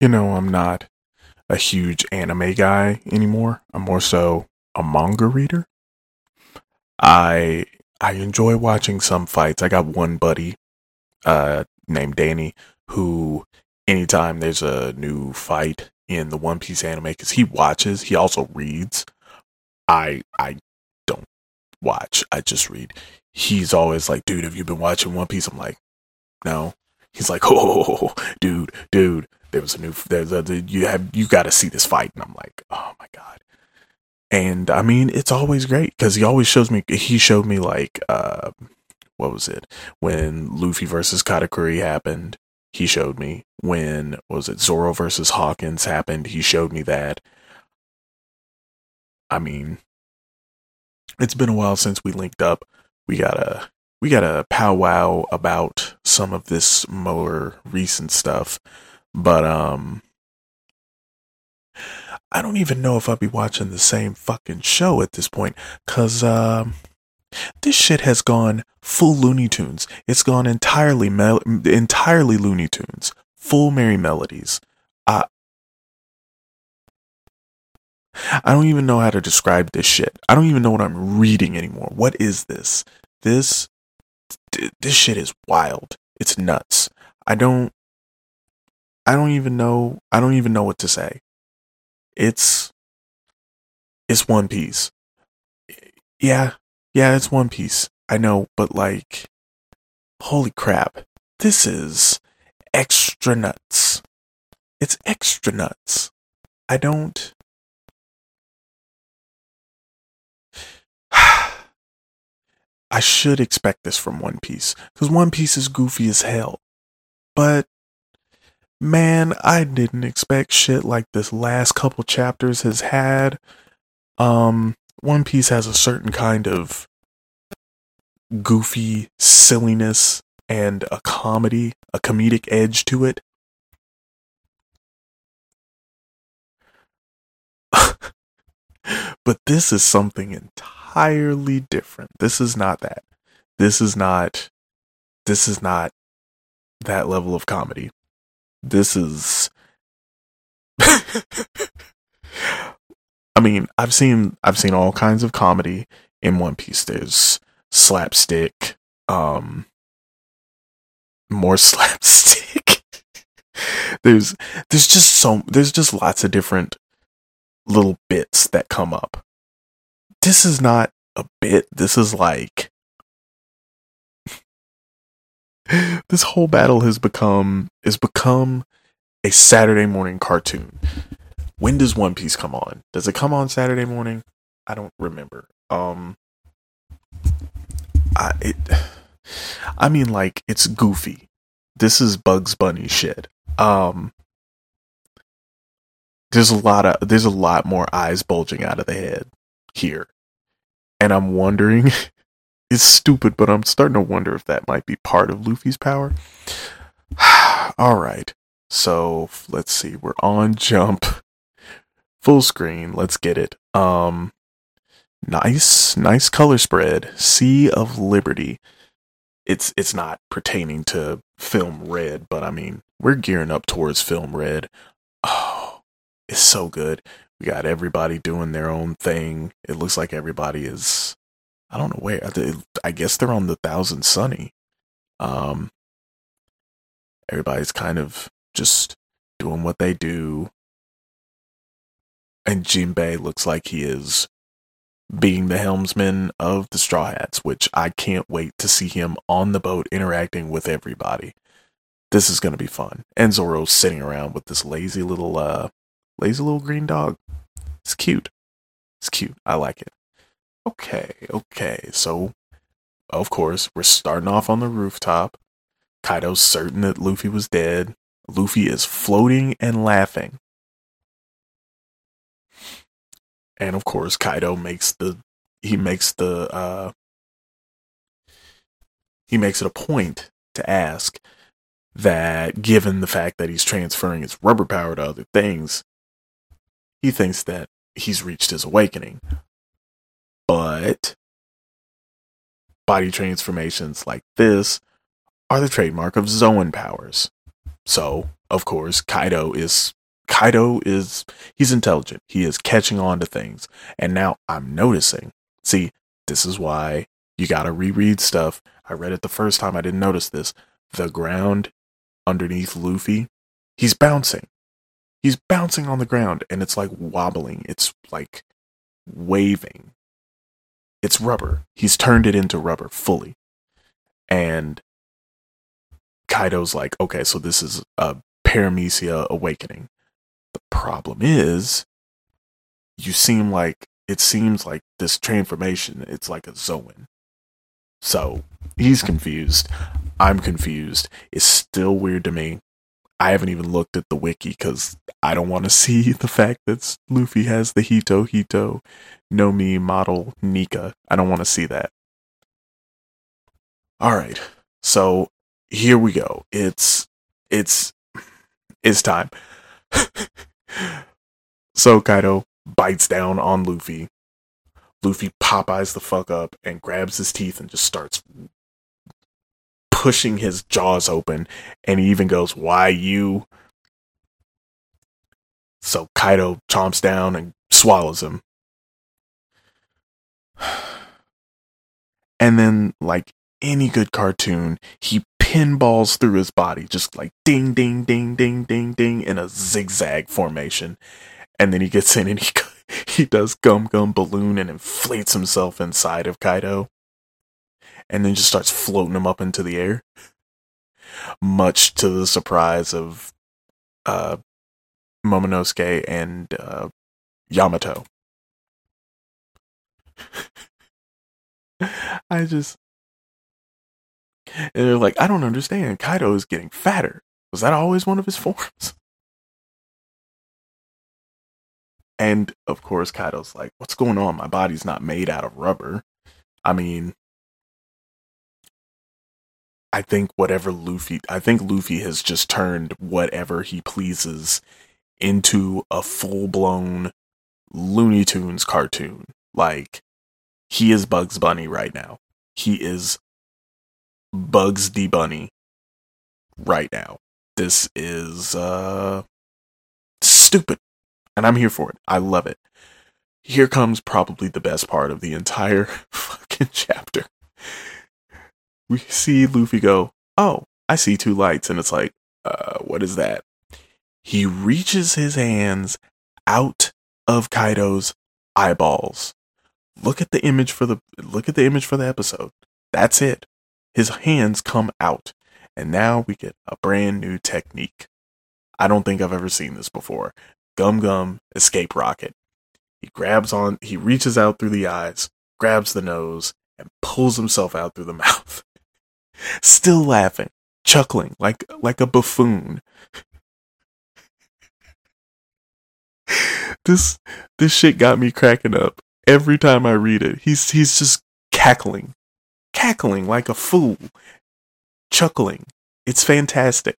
you know, I'm not a huge anime guy anymore. I'm more so a manga reader. I I enjoy watching some fights. I got one buddy uh named Danny who anytime there's a new fight in the One Piece anime cuz he watches, he also reads. I I don't watch. I just read. He's always like, "Dude, have you been watching One Piece?" I'm like, "No." He's like, "Oh, dude, dude, there was a new there's a you have you got to see this fight." And I'm like, "Oh my god." And I mean, it's always great cuz he always shows me he showed me like uh what was it? When Luffy versus Katakuri happened, he showed me. When was it Zoro versus Hawkins happened, he showed me that. I mean, it's been a while since we linked up. We gotta we gotta powwow about some of this more recent stuff. But um I don't even know if I'd be watching the same fucking show at this point. Cause um this shit has gone full Looney Tunes. It's gone entirely mel- entirely Looney Tunes. Full Merry Melodies. I I don't even know how to describe this shit. I don't even know what I'm reading anymore. What is this? This this shit is wild. It's nuts. I don't I don't even know I don't even know what to say. It's it's One Piece. Yeah. Yeah, it's One Piece. I know, but like holy crap. This is extra nuts. It's extra nuts. I don't I should expect this from One Piece because One Piece is goofy as hell. But man, I didn't expect shit like this last couple chapters has had. Um, One Piece has a certain kind of goofy silliness and a comedy, a comedic edge to it. but this is something entirely different. This is not that. This is not this is not that level of comedy. This is I mean, I've seen I've seen all kinds of comedy in One Piece. There's slapstick, um more slapstick. there's there's just so there's just lots of different little bits that come up. This is not a bit. This is like this whole battle has become has become a Saturday morning cartoon. When does One Piece come on? Does it come on Saturday morning? I don't remember. Um I it I mean like it's goofy. This is Bugs Bunny shit. Um there's a lot of there's a lot more eyes bulging out of the head here. And I'm wondering it's stupid, but I'm starting to wonder if that might be part of Luffy's power. All right. So, let's see. We're on jump. Full screen. Let's get it. Um nice nice color spread. Sea of Liberty. It's it's not pertaining to film red, but I mean, we're gearing up towards film red. Oh, it's so good. We got everybody doing their own thing. It looks like everybody is I don't know where. I guess they're on the Thousand Sunny. Um, everybody's kind of just doing what they do, and Jinbei looks like he is being the helmsman of the Straw Hats, which I can't wait to see him on the boat interacting with everybody. This is going to be fun. And Zoro's sitting around with this lazy little, uh, lazy little green dog. It's cute. It's cute. I like it. Okay, okay. So, of course, we're starting off on the rooftop. Kaido's certain that Luffy was dead. Luffy is floating and laughing. And of course, Kaido makes the he makes the uh he makes it a point to ask that given the fact that he's transferring his rubber power to other things, he thinks that he's reached his awakening. But body transformations like this are the trademark of Zoan powers. So of course, Kaido is Kaido is he's intelligent. He is catching on to things. And now I'm noticing. See, this is why you got to reread stuff. I read it the first time I didn't notice this. The ground underneath Luffy, he's bouncing. He's bouncing on the ground and it's like wobbling. It's like waving. It's rubber. He's turned it into rubber fully. And Kaido's like, okay, so this is a paramecia awakening. The problem is, you seem like it seems like this transformation, it's like a Zoan. So he's confused. I'm confused. It's still weird to me. I haven't even looked at the wiki because I don't want to see the fact that Luffy has the Hito Hito no Mi model Nika. I don't want to see that. All right. So here we go. It's it's it's time. so Kaido bites down on Luffy. Luffy Popeyes the fuck up and grabs his teeth and just starts pushing his jaws open. And he even goes, Why you? So Kaido chomps down and swallows him. And then, like any good cartoon, he pinballs through his body, just like ding, ding, ding, ding, ding, ding, in a zigzag formation. And then he gets in and he he does gum gum balloon and inflates himself inside of Kaido. And then just starts floating him up into the air. Much to the surprise of uh, Momonosuke and uh, Yamato. I just and they're like, I don't understand. Kaido is getting fatter. Was that always one of his forms? And of course, Kaido's like, What's going on? My body's not made out of rubber. I mean, I think whatever Luffy, I think Luffy has just turned whatever he pleases into a full blown Looney Tunes cartoon. Like, he is Bugs Bunny right now. He is Bugs D Bunny right now. This is uh stupid. And I'm here for it. I love it. Here comes probably the best part of the entire fucking chapter. We see Luffy go, "Oh, I see two lights." And it's like, "Uh, what is that?" He reaches his hands out of Kaido's eyeballs. Look at the image for the look at the image for the episode. That's it. His hands come out, and now we get a brand new technique. I don't think I've ever seen this before. Gum Gum escape rocket. He grabs on, he reaches out through the eyes, grabs the nose, and pulls himself out through the mouth. Still laughing, chuckling like like a buffoon. this this shit got me cracking up every time I read it. He's he's just cackling cackling like a fool, chuckling. It's fantastic.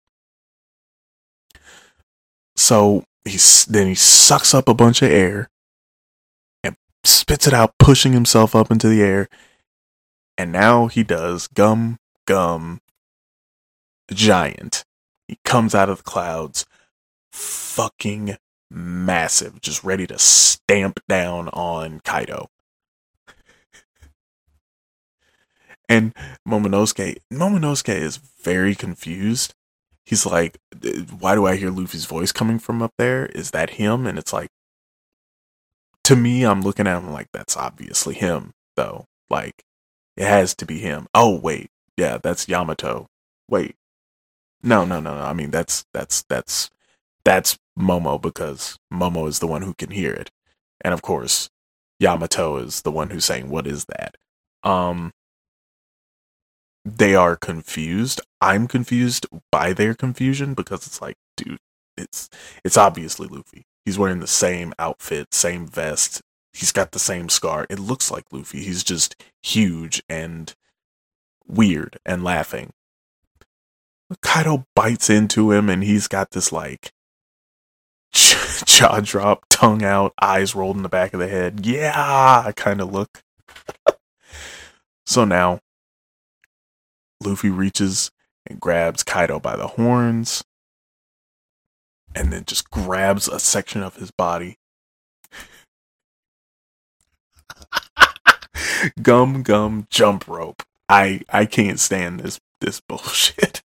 So he's then he sucks up a bunch of air and spits it out, pushing himself up into the air. And now he does gum gum giant. He comes out of the clouds, fucking massive, just ready to stamp down on Kaido. And Momonosuke, Momonosuke is very confused. He's like, why do I hear Luffy's voice coming from up there? Is that him? And it's like, to me, I'm looking at him like, that's obviously him, though. Like, it has to be him. Oh, wait. Yeah, that's Yamato. Wait. No, no, no, no. I mean, that's, that's, that's, that's Momo because Momo is the one who can hear it. And of course, Yamato is the one who's saying, what is that? Um, they are confused. I'm confused by their confusion because it's like, dude, it's it's obviously Luffy. He's wearing the same outfit, same vest. He's got the same scar. It looks like Luffy. He's just huge and weird and laughing. Kaido bites into him and he's got this like jaw drop, tongue out, eyes rolled in the back of the head. Yeah, kind of look. so now Luffy reaches and grabs Kaido by the horns. and then just grabs a section of his body. gum gum jump rope. I I can't stand this this bullshit.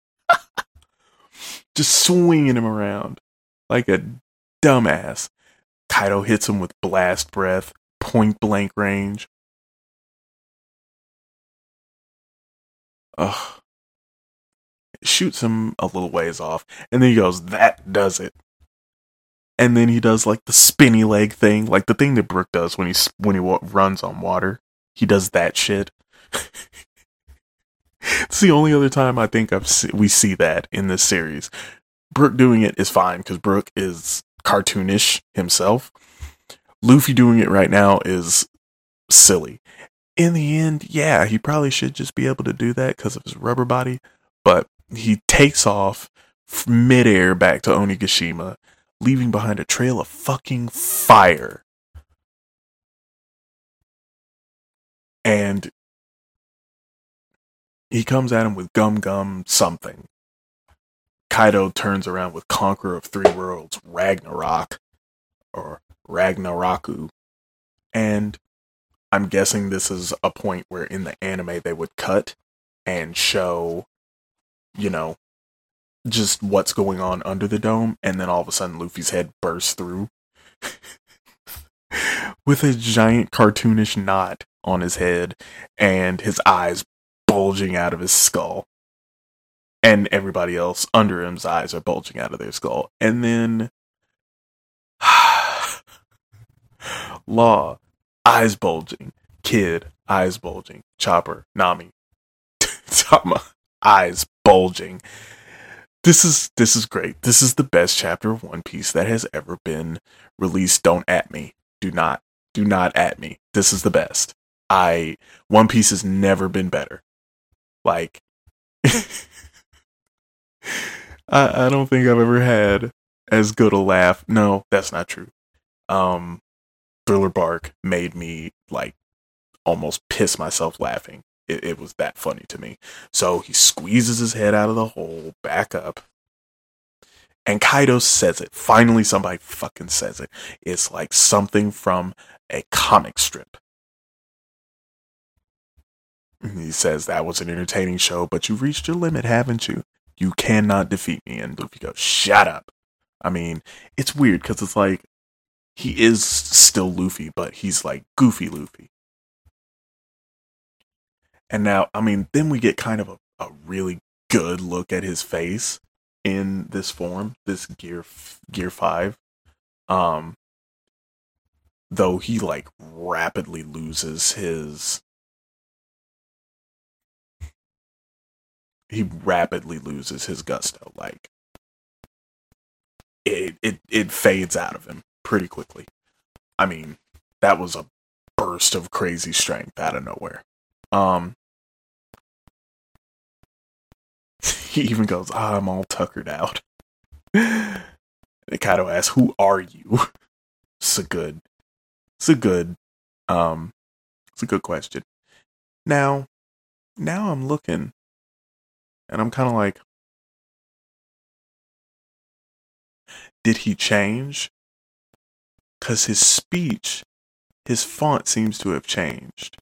just swinging him around like a dumbass. Kaido hits him with blast breath, point blank range. Ugh. Shoots him a little ways off, and then he goes, That does it. And then he does like the spinny leg thing, like the thing that Brook does when he when he runs on water. He does that shit. it's the only other time I think I've se- we see that in this series. Brook doing it is fine because Brook is cartoonish himself. Luffy doing it right now is silly. In the end, yeah, he probably should just be able to do that because of his rubber body, but he takes off midair back to Onigashima, leaving behind a trail of fucking fire. And he comes at him with gum gum something. Kaido turns around with Conqueror of Three Worlds, Ragnarok, or Ragnaroku. And I'm guessing this is a point where in the anime they would cut and show, you know, just what's going on under the dome, and then all of a sudden Luffy's head bursts through with a giant cartoonish knot on his head and his eyes bulging out of his skull and everybody else under him's eyes are bulging out of their skull. And then Law, eyes bulging. Kid, eyes bulging. Chopper, Nami, Tama, eyes bulging. This is this is great. This is the best chapter of One Piece that has ever been released. Don't at me. Do not. Do not at me. This is the best. I One Piece has never been better. Like I, I don't think I've ever had as good a laugh. No, that's not true. Um, Thriller Bark made me like almost piss myself laughing. It, it was that funny to me. So he squeezes his head out of the hole, back up, and Kaido says it. Finally, somebody fucking says it. It's like something from a comic strip. He says that was an entertaining show, but you've reached your limit, haven't you? You cannot defeat me. And Luffy goes, Shut up. I mean, it's weird because it's like he is still Luffy, but he's like goofy Luffy. And now, I mean, then we get kind of a, a really good look at his face in this form, this gear gear 5. Um though he like rapidly loses his he rapidly loses his gusto. Like it, it, it fades out of him pretty quickly. I mean, that was a burst of crazy strength out of nowhere. Um, he even goes, oh, "I'm all tuckered out." Kaido asks, "Who are you?" it's a good, it's a good, um, it's a good question. Now, now I'm looking and I'm kind of like, did he change? Because his speech, his font seems to have changed.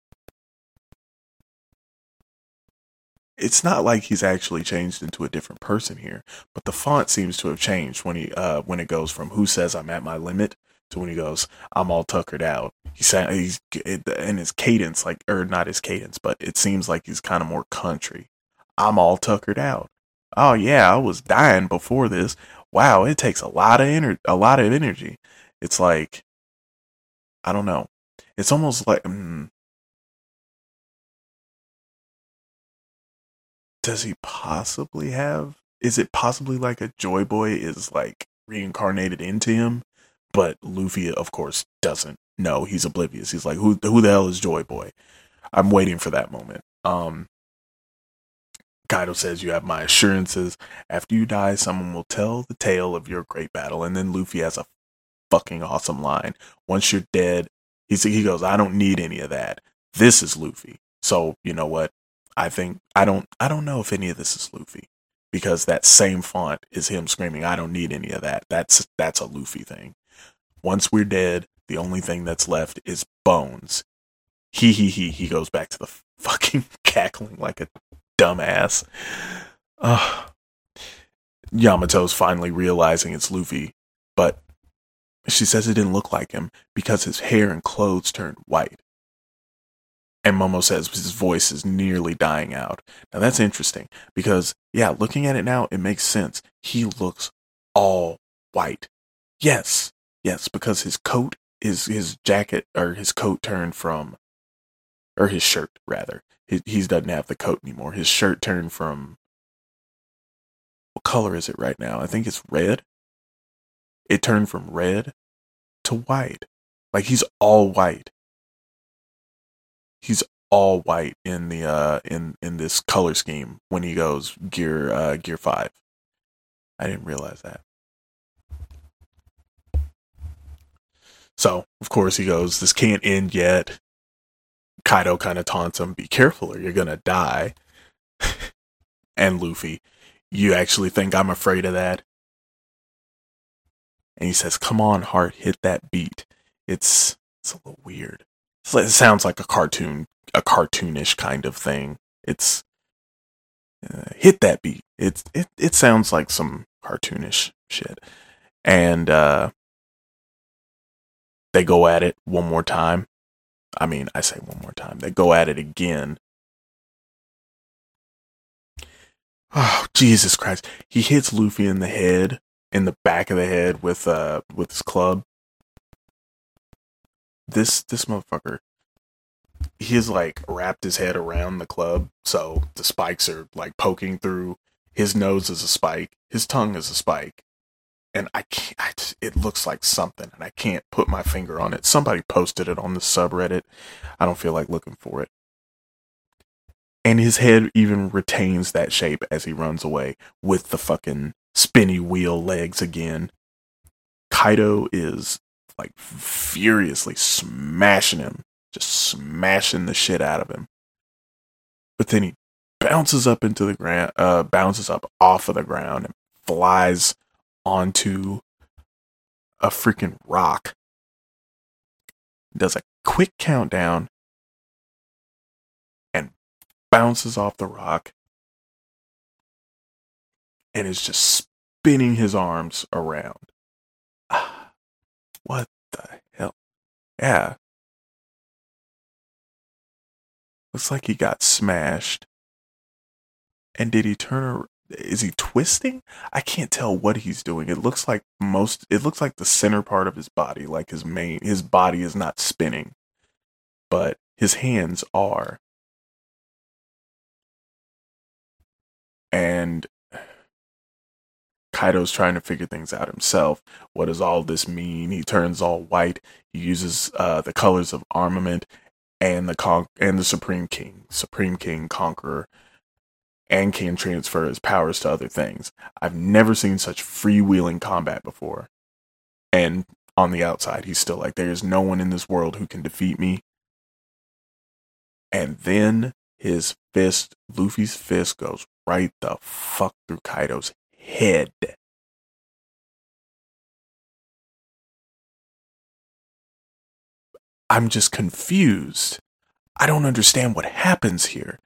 It's not like he's actually changed into a different person here, but the font seems to have changed when he uh when it goes from "Who says I'm at my limit" to when he goes "I'm all tuckered out." He said he's and his cadence, like or not his cadence, but it seems like he's kind of more country. I'm all tuckered out. Oh yeah, I was dying before this. Wow, it takes a lot of ener- a lot of energy. It's like I don't know. It's almost like mm, does he possibly have is it possibly like a joy boy is like reincarnated into him but luffy of course doesn't know he's oblivious he's like who who the hell is joy boy i'm waiting for that moment um Kaido says, You have my assurances. After you die, someone will tell the tale of your great battle. And then Luffy has a fucking awesome line. Once you're dead, he, he goes, I don't need any of that. This is Luffy. So, you know what? I think I don't I don't know if any of this is Luffy. because that same font is him screaming, I don't need any of that. That's that's a Luffy thing. Once we're dead, the only thing that's left is bones. He he he he goes back to the fucking cackling like a dumbass. Uh, Yamato's finally realizing it's Luffy, but she says it didn't look like him because his hair and clothes turned white. And Momo says his voice is nearly dying out. Now that's interesting because, yeah, looking at it now, it makes sense. He looks all white. Yes, yes, because his coat is his jacket or his coat turned from, or his shirt rather. He, doesn't have the coat anymore. His shirt turned from, what color is it right now? I think it's red. It turned from red to white. Like he's all white he's all white in the uh in in this color scheme when he goes gear uh gear 5 i didn't realize that so of course he goes this can't end yet kaido kind of taunts him be careful or you're gonna die and luffy you actually think i'm afraid of that and he says come on heart hit that beat it's it's a little weird it sounds like a cartoon, a cartoonish kind of thing. It's uh, hit that beat. It's it it sounds like some cartoonish shit, and uh, they go at it one more time. I mean, I say one more time. They go at it again. Oh Jesus Christ! He hits Luffy in the head, in the back of the head with uh with his club, this this motherfucker he's like wrapped his head around the club so the spikes are like poking through his nose is a spike his tongue is a spike and i can't I, it looks like something and i can't put my finger on it. Somebody posted it on the subreddit. I don't feel like looking for it. And his head even retains that shape as he runs away with the fucking spinny wheel legs again. Kaido is like furiously smashing him, just smashing the shit out of him. But then he bounces up into the ground, uh, bounces up off of the ground and flies onto a freaking rock. Does a quick countdown and bounces off the rock and is just spinning his arms around. What the hell? Yeah. Looks like he got smashed. And did he turn is he twisting? I can't tell what he's doing. It looks like most it looks like the center part of his body, like his main his body is not spinning. But his hands are. And Kaido's trying to figure things out himself. What does all this mean? He turns all white. He uses uh, the colors of armament and the con- and the Supreme King, Supreme King, Conqueror, and can transfer his powers to other things. I've never seen such freewheeling combat before. And on the outside, he's still like, there is no one in this world who can defeat me. And then his fist, Luffy's fist, goes right the fuck through Kaido's head. I'm just confused. I don't understand what happens here.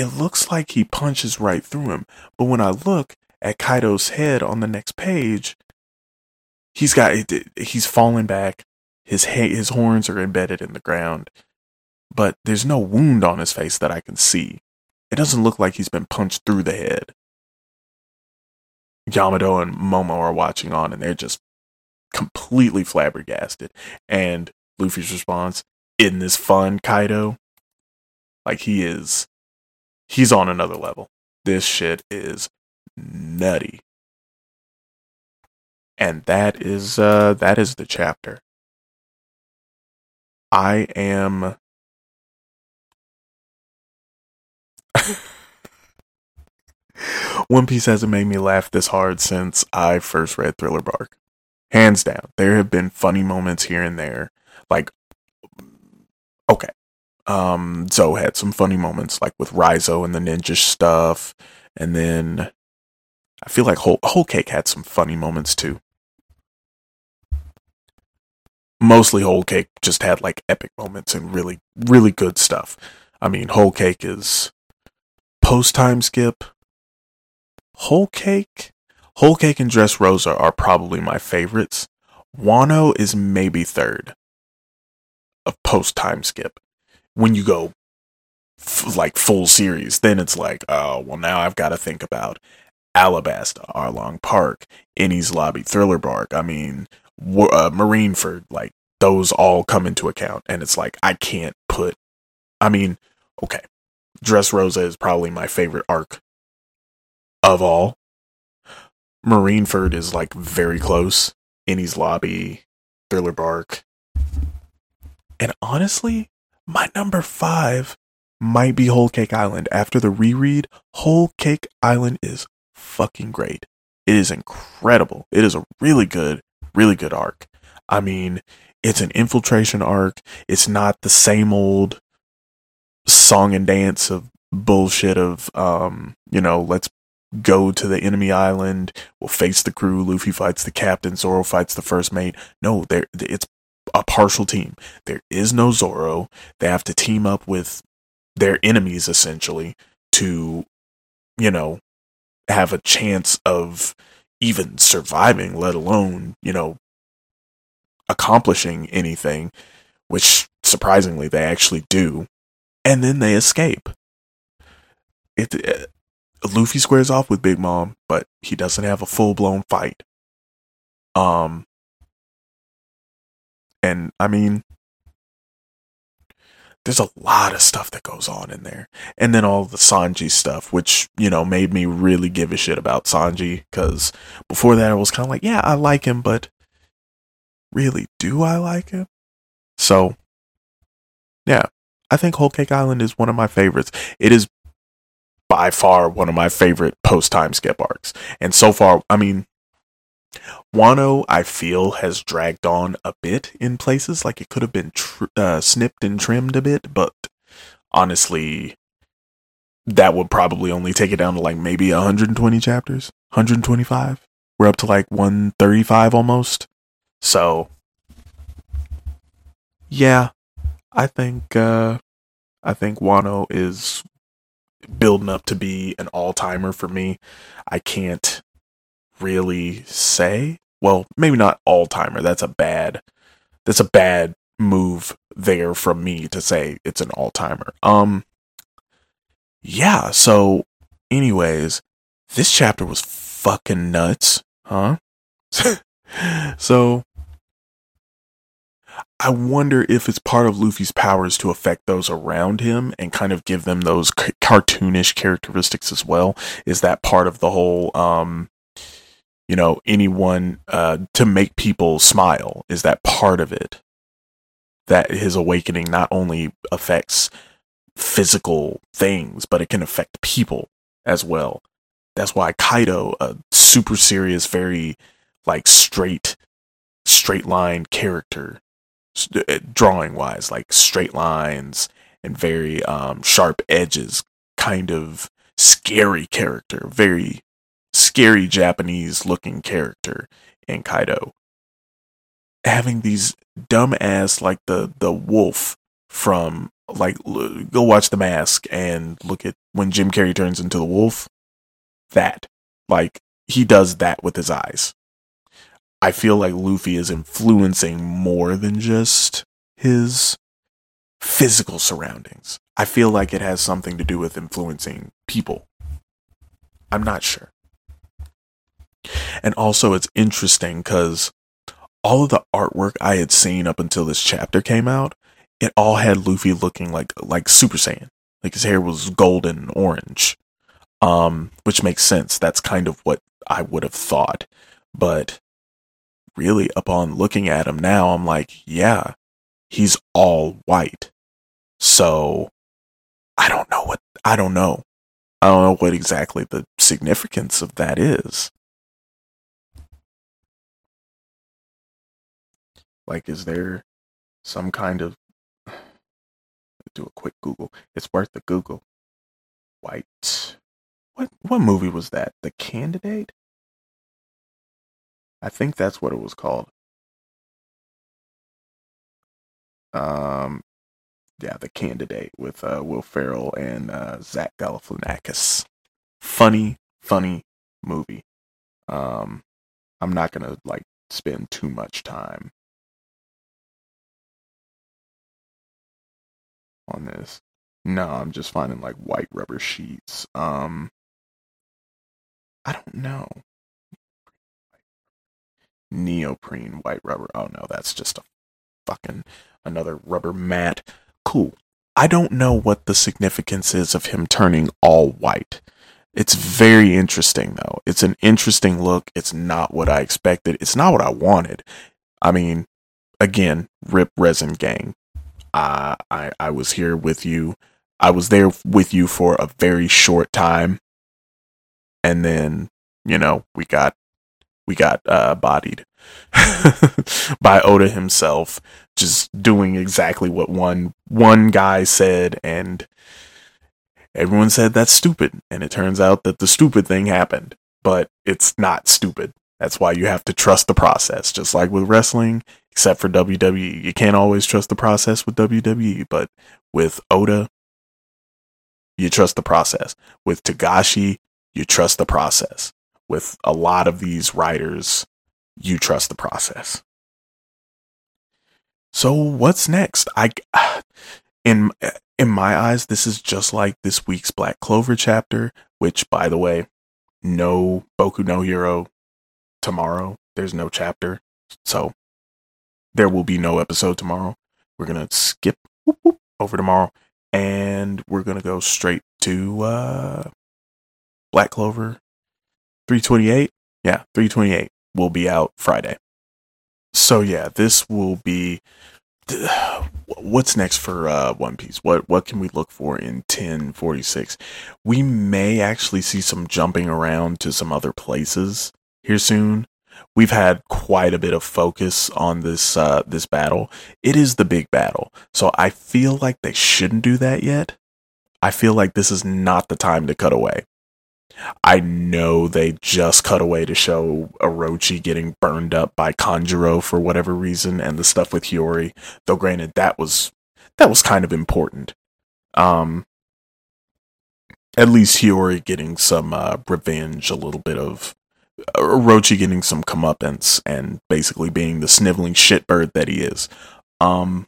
It looks like he punches right through him, but when I look at Kaido's head on the next page, he's got he's fallen back. His his horns are embedded in the ground, but there's no wound on his face that I can see. It doesn't look like he's been punched through the head. Yamato and Momo are watching on and they're just completely flabbergasted. And Luffy's response, in this fun, Kaido? Like he is he's on another level. This shit is nutty. And that is uh that is the chapter. I am One Piece hasn't made me laugh this hard since I first read Thriller Bark. Hands down. There have been funny moments here and there. Like, okay. Um, Zou had some funny moments, like with Raizo and the ninja stuff. And then I feel like whole whole cake had some funny moments too. Mostly whole cake just had like epic moments and really really good stuff. I mean, whole cake is post time skip. Whole cake, whole cake and Dressrosa are probably my favorites. Wano is maybe third of post time skip. When you go f- like full series, then it's like, oh, well, now I've got to think about Alabasta, Arlong Park, Enies Lobby, Thriller Bark. I mean, uh, Marineford, like those all come into account. And it's like, I can't put, I mean, okay, Dressrosa is probably my favorite arc of all. Marineford is like very close. Enies Lobby, Thriller Bark. And honestly, my number five might be Whole Cake Island. After the reread, Whole Cake Island is fucking great. It is incredible. It is a really good, really good arc. I mean, it's an infiltration arc. It's not the same old song and dance of bullshit of um, you know, let's go to the enemy island, we'll face the crew, Luffy fights the captain, Zoro fights the first mate. No, there it's a partial team. There is no Zoro. They have to team up with their enemies essentially to, you know, have a chance of even surviving, let alone, you know, accomplishing anything, which surprisingly they actually do. And then they escape. It, it uh, Luffy squares off with Big Mom, but he doesn't have a full blown fight. Um, and I mean, there's a lot of stuff that goes on in there. And then all the Sanji stuff, which, you know, made me really give a shit about Sanji. Cause before that, I was kind of like, yeah, I like him, but really, do I like him? So, yeah, I think Whole Cake Island is one of my favorites. It is by far one of my favorite post time skip arcs. And so far, I mean, Wano, I feel, has dragged on a bit in places. Like it could have been tr- uh, snipped and trimmed a bit, but honestly, that would probably only take it down to like maybe 120 chapters, 125. We're up to like 135 almost. So, yeah, I think uh, I think Wano is building up to be an all timer for me. I can't really say. Well, maybe not all timer. That's a bad. That's a bad move there from me to say it's an all timer. Um. Yeah. So, anyways, this chapter was fucking nuts, huh? so I wonder if it's part of Luffy's powers to affect those around him and kind of give them those c- cartoonish characteristics as well. Is that part of the whole, um, you know, anyone uh, to make people smile? Is that part of it? That his awakening not only affects physical things, but it can affect people as well. That's why Kaido, a super serious, very like straight, straight line character, uh, drawing wise, like straight lines and very um, sharp edges, kind of scary character, very scary Japanese looking character in Kaido. Having these dumb ass like the the wolf from like go watch the mask and look at when Jim Carrey turns into the wolf. That like he does that with his eyes. I feel like Luffy is influencing more than just his physical surroundings. I feel like it has something to do with influencing people. I'm not sure. And also, it's interesting because all of the artwork I had seen up until this chapter came out, it all had Luffy looking like like Super Saiyan. Like his hair was golden and orange. Um, which makes sense. That's kind of what I would have thought. But really, upon looking at him now, I'm like, yeah, he's all white. So I don't know what, I don't know. I don't know what exactly the significance of that is. Like, is there some kind of, do a quick Google. It's worth the Google. White, what what movie was that? The Candidate? I think that's what it was called. Um, yeah, The Candidate with uh, Will Ferrell and uh, Zach Galifianakis. Funny, funny movie. Um, I'm not gonna like spend too much time on this. No, I'm just finding like white rubber sheets. Um, I don't know. Neoprene white rubber. Oh no, that's just a fucking another rubber mat. Cool. I don't know what the significance is of him turning all white. It's very interesting though. It's an interesting look. It's not what I expected. It's not what I wanted. I mean, again, rip resin gang. I I was here with you. I was there with you for a very short time, and then you know we got we got uh, bodied by Oda himself, just doing exactly what one one guy said, and everyone said that's stupid, and it turns out that the stupid thing happened, but it's not stupid. That's why you have to trust the process, just like with wrestling, except for WWE. You can't always trust the process with WWE, but with Oda, you trust the process. With Togashi, you trust the process. With a lot of these writers, you trust the process. So what's next? I in in my eyes this is just like this week's Black Clover chapter, which by the way, no Boku no Hero tomorrow. There's no chapter. So there will be no episode tomorrow. We're to skip whoop, whoop, over tomorrow and we're to go straight to uh, Black Clover 328. Yeah, 328 will be out Friday. So yeah, this will be what's next for uh, One Piece? What what can we look for in 1046? We may actually see some jumping around to some other places here soon. We've had quite a bit of focus on this uh, this battle. It is the big battle, so I feel like they shouldn't do that yet. I feel like this is not the time to cut away. I know they just cut away to show Orochi getting burned up by Kanjuro for whatever reason, and the stuff with Hiyori. Though, granted, that was that was kind of important. Um, at least Hiyori getting some uh, revenge, a little bit of Orochi getting some comeuppance and basically being the sniveling shitbird that he is. Um,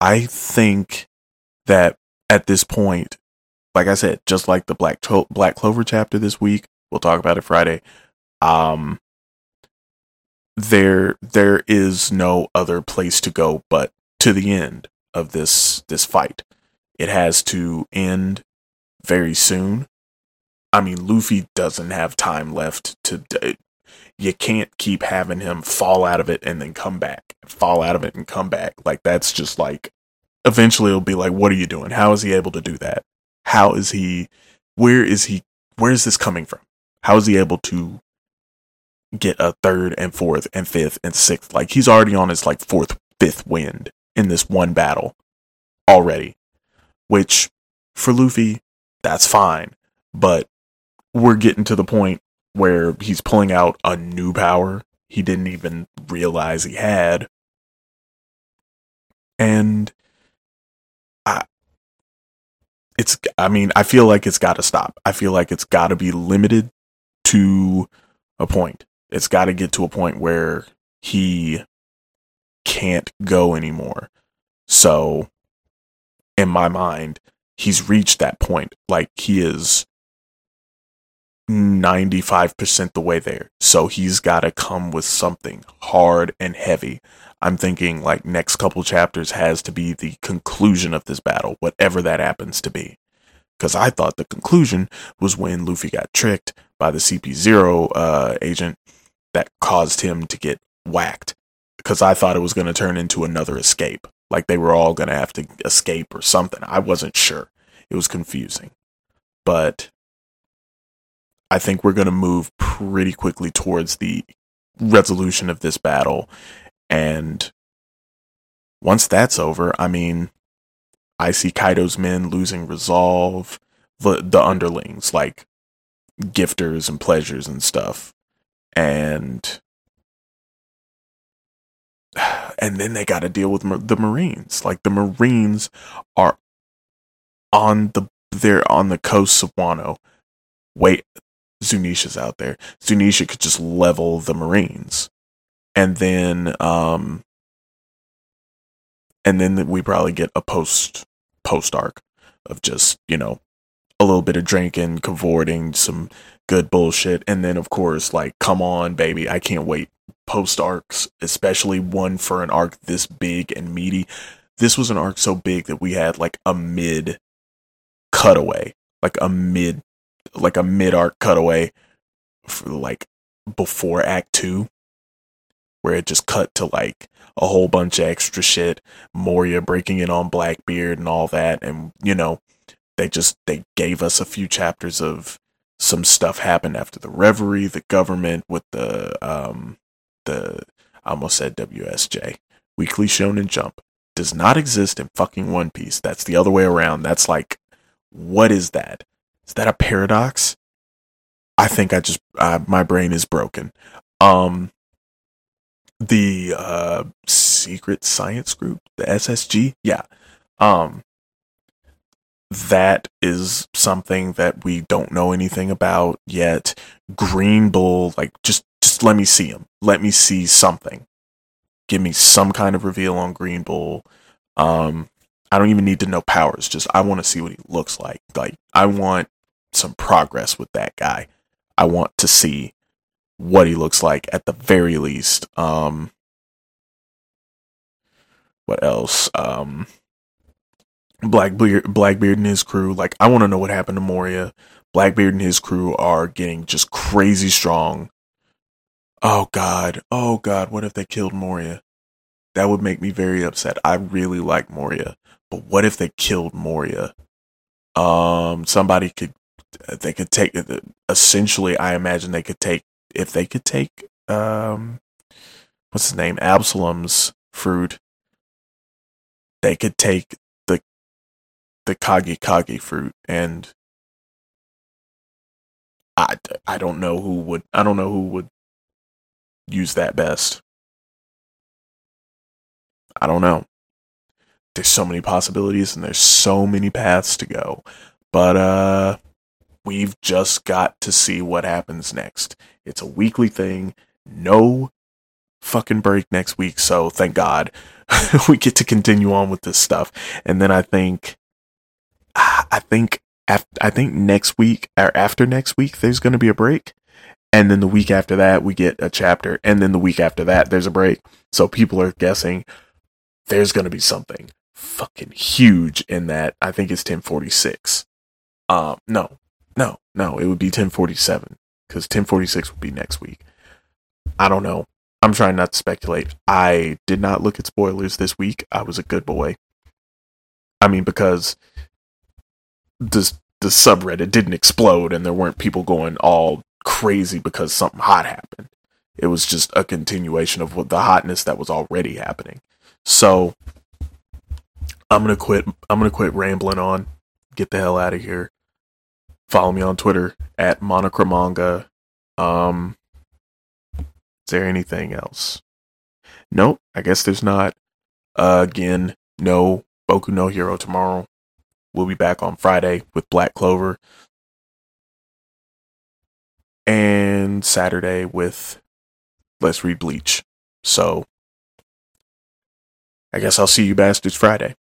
I think that at this point, like I said, just like the Black Black Clover chapter this week, we'll talk about it Friday. Um, there there is no other place to go but to the end of this this fight. It has to end very soon I mean, Luffy doesn't have time left to. You can't keep having him fall out of it and then come back, fall out of it and come back. Like that's just like. Eventually, it'll be like, what are you doing? How is he able to do that? How is he? Where is he? Where is this coming from? How is he able to get a third and fourth and fifth and sixth? Like he's already on his like fourth, fifth wind in this one battle already. Which for Luffy, that's fine. But we're getting to the point where he's pulling out a new power he didn't even realize he had. And I it's I mean, I feel like it's got to stop. I feel like it's got to be limited to a point. It's got to get to a point where he can't go anymore. So in my mind, he's reached that point. Like he is 95% the way there. So he's got to come with something hard and heavy. I'm thinking like next couple chapters has to be the conclusion of this battle, whatever that happens to be. Because I thought the conclusion was when Luffy got tricked by the CP0 uh, agent that caused him to get whacked. Because I thought it was going to turn into another escape. Like they were all going to have to escape or something. I wasn't sure. It was confusing. But I think we're going to move pretty quickly towards the resolution of this battle. And once that's over, I mean, I see Kaido's men losing resolve. the the underlings like gifters and pleasures and stuff and and then they got to deal with the marines like the marines are on the they're on the coast of wano wait zunisha's out there. Zunisha could just level the marines. And then um and then we probably get a post post arc of just you know a little bit of drinking, cavorting, some good bullshit, and then of course like come on baby, I can't wait. Post arcs, especially one for an arc this big and meaty. This was an arc so big that we had like a mid cutaway, like a mid like a mid arc cutaway for like before act 2 where it just cut to like a whole bunch of extra shit, Moria breaking in on Blackbeard and all that, and you know, they just they gave us a few chapters of some stuff happened after the reverie, the government with the um the I almost said WSJ Weekly Shonen Jump does not exist in fucking One Piece. That's the other way around. That's like, what is that? Is that a paradox? I think I just my brain is broken. Um, the uh secret science group, the SSG. Yeah. Um that is something that we don't know anything about yet. Green Bull, like just just let me see him. Let me see something. Give me some kind of reveal on Green Bull. Um I don't even need to know powers. Just I want to see what he looks like. Like I want some progress with that guy. I want to see what he looks like at the very least. Um, what else? Um, Blackbeard, Blackbeard and his crew. Like, I want to know what happened to Moria. Blackbeard and his crew are getting just crazy strong. Oh God, oh God, what if they killed Moria? That would make me very upset. I really like Moria, but what if they killed Moria? Um, somebody could, they could take. Essentially, I imagine they could take if they could take um what's his name Absalom's fruit, they could take the the Kage Kage fruit and I, I don't know who would I don't know who would use that best. I don't know. There's so many possibilities and there's so many paths to go. But uh we've just got to see what happens next. It's a weekly thing. No fucking break next week. So thank God we get to continue on with this stuff. And then I think, I think, I think next week or after next week, there's going to be a break. And then the week after that, we get a chapter. And then the week after that, there's a break. So people are guessing there's going to be something fucking huge in that. I think it's 1046. Um, no, no, it would be 1047 because 1046 would be next week. I don't know. I'm trying not to speculate. I did not look at spoilers this week. I was a good boy. I mean, because the the subreddit didn't explode and there weren't people going all crazy because something hot happened. It was just a continuation of what the hotness that was already happening. So I'm gonna quit. I'm gonna quit rambling on. Get the hell out of here. Follow me on Twitter at monochromanga. Um, is there anything else? Nope, I guess there's not. Uh, again, no Boku no Hero tomorrow. We'll be back on Friday with Black Clover. And Saturday with Let's Read Bleach. So, I guess I'll see you bastards Friday.